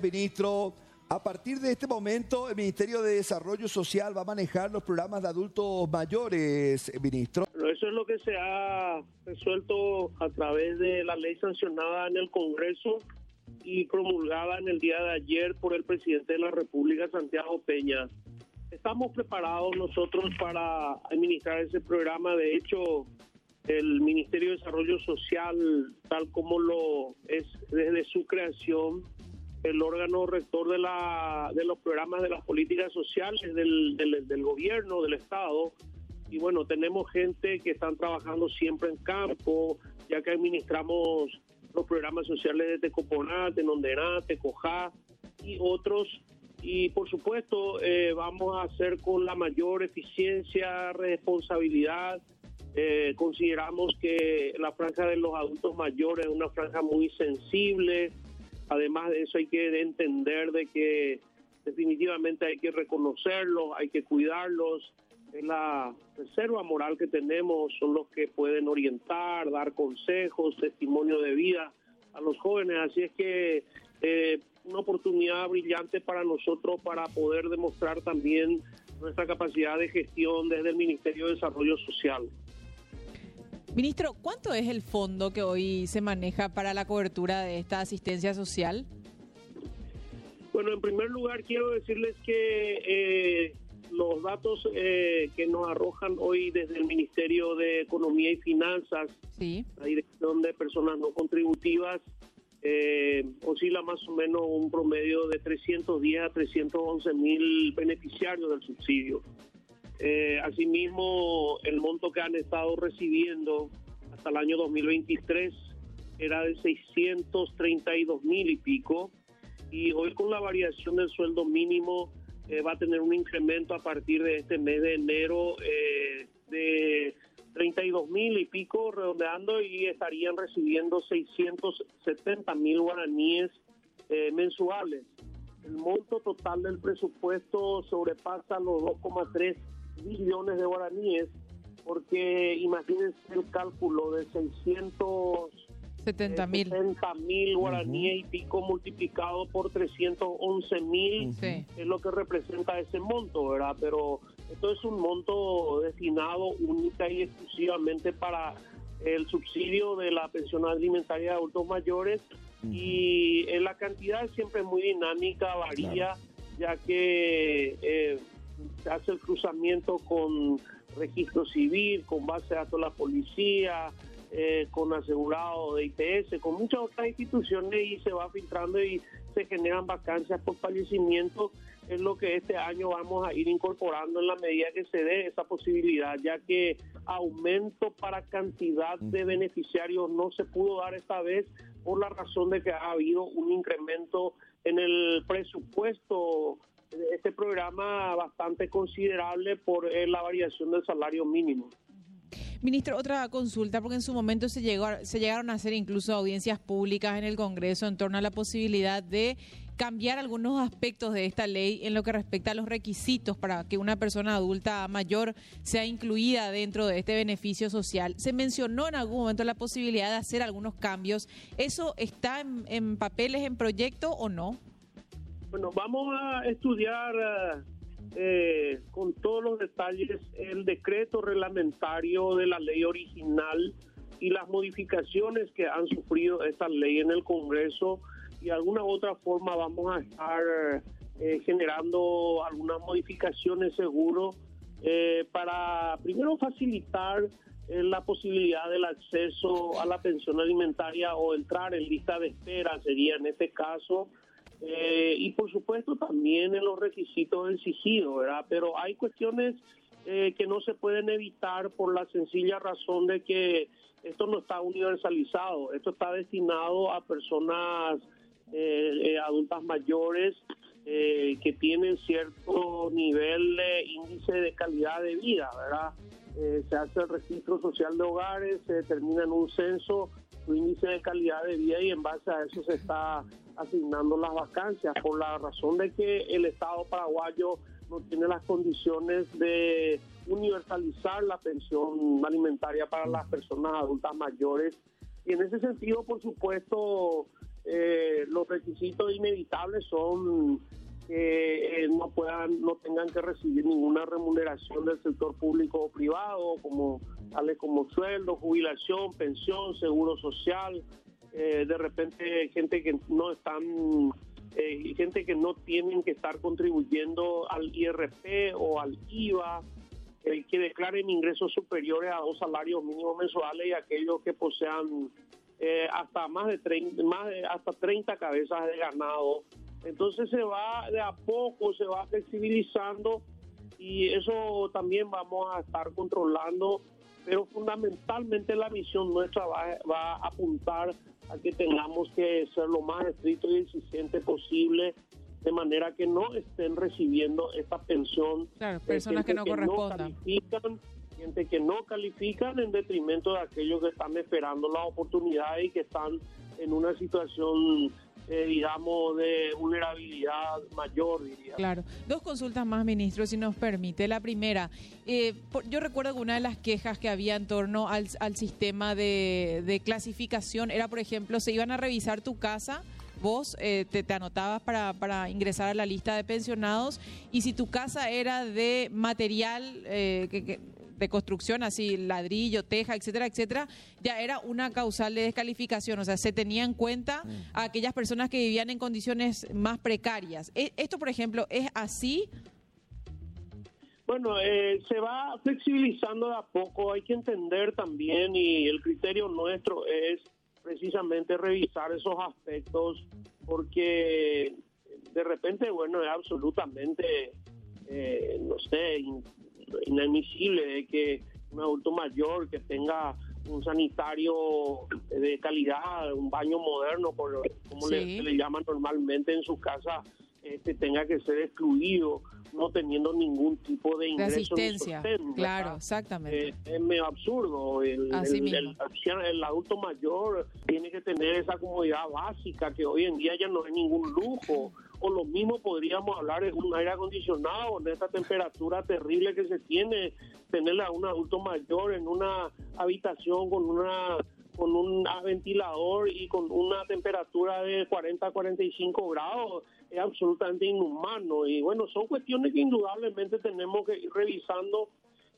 Ministro, a partir de este momento, el Ministerio de Desarrollo Social va a manejar los programas de adultos mayores, ministro. Eso es lo que se ha resuelto a través de la ley sancionada en el Congreso y promulgada en el día de ayer por el presidente de la República, Santiago Peña. Estamos preparados nosotros para administrar ese programa. De hecho, el Ministerio de Desarrollo Social, tal como lo es desde su creación, el órgano rector de, la, de los programas de las políticas sociales del, del, gobierno, del Estado. Y bueno, tenemos gente que están trabajando siempre en campo, ya que administramos los programas sociales de Tecoponate, Nondenate, Cojá y otros. Y por supuesto, eh, vamos a hacer con la mayor eficiencia, responsabilidad. Eh, consideramos que la franja de los adultos mayores es una franja muy sensible, Además de eso hay que entender de que definitivamente hay que reconocerlos, hay que cuidarlos. Es la reserva moral que tenemos, son los que pueden orientar, dar consejos, testimonio de vida a los jóvenes. Así es que eh, una oportunidad brillante para nosotros para poder demostrar también nuestra capacidad de gestión desde el Ministerio de Desarrollo Social. Ministro, ¿cuánto es el fondo que hoy se maneja para la cobertura de esta asistencia social? Bueno, en primer lugar quiero decirles que eh, los datos eh, que nos arrojan hoy desde el Ministerio de Economía y Finanzas, la Dirección de Personas No Contributivas, eh, oscila más o menos un promedio de 310 a 311 mil beneficiarios del subsidio. Eh, asimismo, el monto que han estado recibiendo hasta el año 2023 era de 632 mil y pico. Y hoy con la variación del sueldo mínimo eh, va a tener un incremento a partir de este mes de enero eh, de 32 mil y pico redondeando y estarían recibiendo 670 mil guaraníes mensuales. El monto total del presupuesto sobrepasa los 2,3 billones de guaraníes, porque imagínense el cálculo de 670 mil. mil guaraníes y pico multiplicado por 311 mil es lo que representa ese monto, ¿verdad? Pero esto es un monto destinado única y exclusivamente para el subsidio de la pensión alimentaria de adultos mayores y en la cantidad siempre es muy dinámica, varía, ya que eh, hace el cruzamiento con registro civil, con base de datos de la policía, eh, con asegurado de IPS, con muchas otras instituciones y se va filtrando y se generan vacancias por fallecimiento. Es lo que este año vamos a ir incorporando en la medida que se dé esa posibilidad, ya que aumento para cantidad de beneficiarios no se pudo dar esta vez por la razón de que ha habido un incremento en el presupuesto este programa bastante considerable por eh, la variación del salario mínimo. Ministro, otra consulta, porque en su momento se, llegó, se llegaron a hacer incluso audiencias públicas en el Congreso en torno a la posibilidad de cambiar algunos aspectos de esta ley en lo que respecta a los requisitos para que una persona adulta mayor sea incluida dentro de este beneficio social. Se mencionó en algún momento la posibilidad de hacer algunos cambios. ¿Eso está en, en papeles, en proyecto o no? Bueno, vamos a estudiar eh, con todos los detalles el decreto reglamentario de la ley original y las modificaciones que han sufrido esta ley en el Congreso y de alguna otra forma vamos a estar eh, generando algunas modificaciones seguro eh, para primero facilitar la posibilidad del acceso a la pensión alimentaria o entrar en lista de espera sería en este caso eh, y por supuesto también en los requisitos exigidos, ¿verdad? Pero hay cuestiones eh, que no se pueden evitar por la sencilla razón de que esto no está universalizado, esto está destinado a personas eh, adultas mayores que tienen cierto nivel de índice de calidad de vida, ¿verdad? se hace el registro social de hogares, se determina en un censo su índice de calidad de vida y en base a eso se está asignando las vacancias por la razón de que el Estado paraguayo no tiene las condiciones de universalizar la pensión alimentaria para las personas adultas mayores. Y en ese sentido por supuesto eh, los requisitos inevitables son que eh, no puedan, no tengan que recibir ninguna remuneración del sector público o privado, como tales como sueldo, jubilación, pensión, seguro social, eh, de repente gente que no están eh, gente que no tienen que estar contribuyendo al IRP o al IVA, eh, que declaren ingresos superiores a dos salarios mínimos mensuales y aquellos que posean eh, hasta más de 30, más de, hasta 30 cabezas de ganado. Entonces se va de a poco, se va flexibilizando y eso también vamos a estar controlando, pero fundamentalmente la misión nuestra va, va a apuntar a que tengamos que ser lo más estricto y exigente posible de manera que no estén recibiendo esta pensión. Claro, personas que no correspondan. gente que no califican en detrimento de aquellos que están esperando la oportunidad y que están en una situación eh, digamos, de vulnerabilidad mayor, diría. Claro. Dos consultas más, ministro, si nos permite. La primera, eh, por- yo recuerdo que una de las quejas que había en torno al, al sistema de, clasificación era, por ejemplo, se iban a revisar tu casa. Vos eh, te, te anotabas para, para ingresar a la lista de pensionados y si tu casa era de material eh, que- que- de construcción, así ladrillo, teja, etcétera, etcétera, ya era una causal de descalificación. O sea, se tenía en cuenta a aquellas personas que vivían en condiciones más precarias. E- Esto, por ejemplo, es así. Bueno, eh, se va flexibilizando de a poco, hay que entender también y el criterio nuestro es precisamente revisar esos aspectos porque de repente, bueno, es absolutamente, eh, no sé, inadmisible de que un adulto mayor que tenga un sanitario de calidad, un baño moderno, por, como le, se le llama normalmente en su casa, este, tenga que ser excluido, no teniendo ningún tipo de De ingreso. ni asistencia. sostén, Claro, exactamente. Eh, es medio absurdo. El, Así el- mismo. el anciano- el adulto mayor tiene que tener esa comodidad básica que hoy en día ya no es ningún lujo. O lo mismo podríamos hablar de un aire acondicionado, de esta temperatura terrible que se tiene, tenerle a un adulto mayor en una habitación con una con un ventilador y con una temperatura de 40 a 45 grados es absolutamente inhumano y bueno son cuestiones que indudablemente tenemos que ir revisando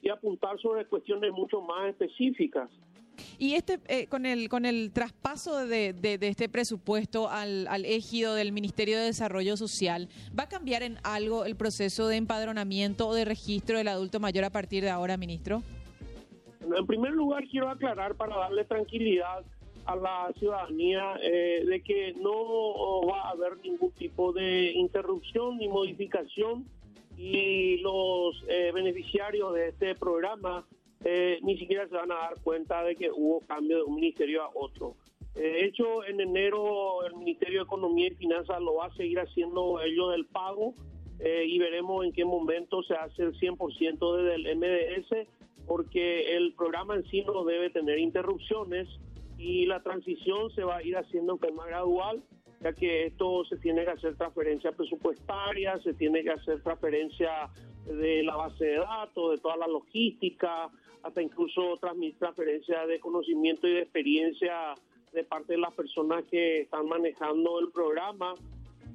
y apuntar sobre cuestiones mucho más específicas. Y este eh, con el con el traspaso de, este presupuesto al, al del Ministerio de Desarrollo Social, ¿va a cambiar en algo el proceso de empadronamiento o de registro del adulto mayor a partir de ahora, ministro? En primer lugar, quiero aclarar para darle tranquilidad a la ciudadanía eh, de que no va a haber ningún tipo de interrupción ni modificación y los eh, beneficiarios de este programa eh, ni siquiera se van a dar cuenta de que hubo cambio de un ministerio a otro. Eh, De hecho, en enero el Ministerio de Economía y Finanzas lo va a seguir haciendo ellos del pago eh, y veremos en qué momento se hace el 100% desde el MDS porque el programa en sí no debe tener interrupciones y la transición se va a ir haciendo en forma gradual, ya que esto se tiene que hacer transferencia presupuestaria, se tiene que hacer transferencia de la base de datos, de toda la logística, hasta incluso transferencia de conocimiento y de experiencia de parte de las personas que están manejando el programa.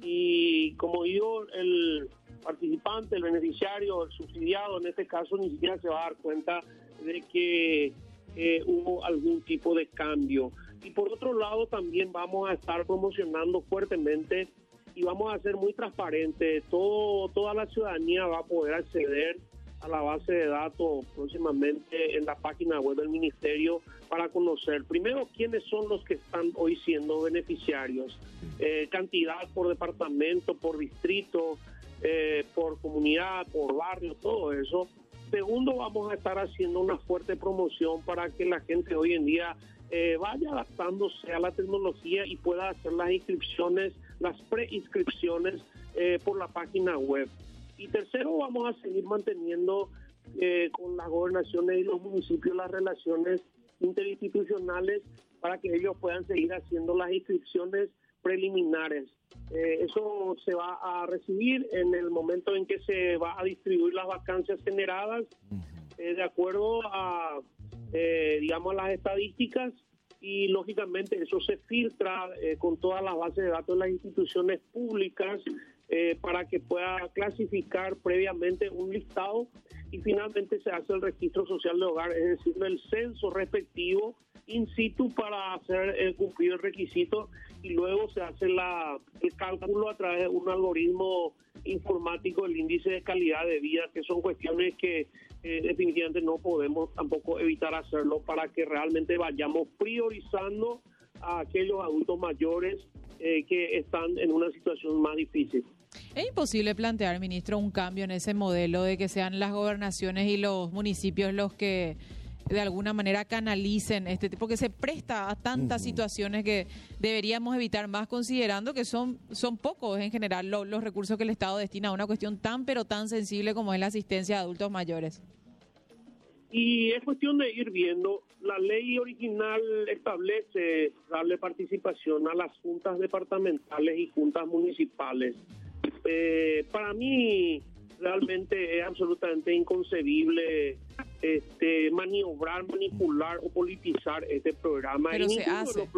Y como digo, el participante, el beneficiario, el subsidiado, en este caso ni siquiera se va a dar cuenta de que eh, hubo algún tipo de cambio. Y por otro lado, también vamos a estar promocionando fuertemente y vamos a ser muy transparentes. Todo, toda la ciudadanía va a poder acceder a la base de datos próximamente en la página web del ministerio para conocer primero quiénes son los que están hoy siendo beneficiarios, eh, cantidad por departamento, por distrito, eh, por comunidad, por barrio, todo eso. Segundo, vamos a estar haciendo una fuerte promoción para que la gente hoy en día eh, vaya adaptándose a la tecnología y pueda hacer las inscripciones, las preinscripciones eh, por la página web. Y tercero, vamos a seguir manteniendo eh, con las gobernaciones y los municipios las relaciones interinstitucionales para que ellos puedan seguir haciendo las inscripciones preliminares. Eh, eso se va a recibir en el momento en que se va a distribuir las vacancias generadas eh, de acuerdo a, eh, digamos, las estadísticas y lógicamente eso se filtra con todas las bases de datos de las instituciones públicas eh, para que pueda clasificar previamente un listado y finalmente se hace el registro social de hogar, es decir, el censo respectivo in situ para hacer eh, cumplir el requisito y luego se hace la, el cálculo a través de un algoritmo informático del índice de calidad de vida, que son cuestiones que eh, definitivamente no podemos tampoco evitar hacerlo para que realmente vayamos priorizando a aquellos adultos mayores eh, que están en una situación más difícil. Es imposible plantear, ministro, un cambio en ese modelo de que sean las gobernaciones y los municipios los que de alguna manera canalicen este tipo que se presta a tantas situaciones que deberíamos evitar más considerando que son son pocos en general los recursos que el Estado destina a una cuestión tan pero tan sensible como es la asistencia a adultos mayores. Y es cuestión de ir viendo. La ley original establece darle participación a las juntas departamentales y juntas municipales. Eh, para mí realmente es absolutamente inconcebible este, maniobrar, manipular o politizar este programa. Pero se hace,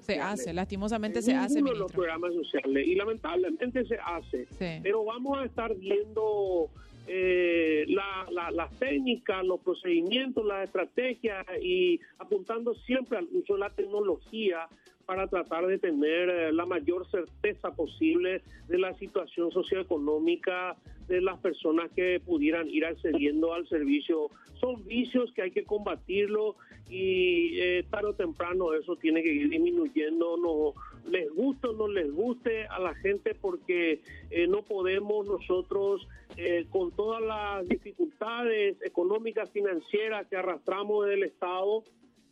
se hace, lastimosamente se hace. de los programas sociales y lamentablemente se hace. Pero vamos a estar viendo eh, la, la, las técnicas, los procedimientos, las estrategias y apuntando siempre al uso de la tecnología para tratar de tener eh, la mayor certeza posible de la situación socioeconómica de las personas que pudieran ir accediendo al servicio. Son vicios que hay que combatirlo y eh, tarde o temprano eso tiene que ir disminuyendo, no les guste o no les guste a la gente porque eh, no podemos nosotros eh, con todas las dificultades económicas, financieras que arrastramos del Estado,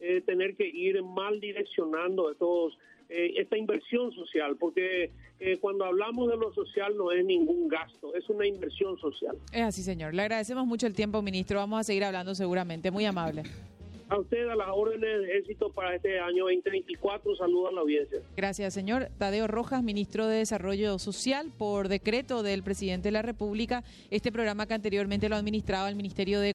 eh, tener que ir mal direccionando estos, eh, esta inversión social, porque eh, cuando hablamos de lo social no es ningún gasto, es una inversión social. Es así, señor. Le agradecemos mucho el tiempo, ministro. Vamos a seguir hablando seguramente. Muy amable. A usted, a las órdenes de éxito para este año 2024. Saludos a la audiencia. Gracias, señor. Tadeo Rojas, ministro de Desarrollo Social, por decreto del presidente de la República, este programa que anteriormente lo administraba el Ministerio de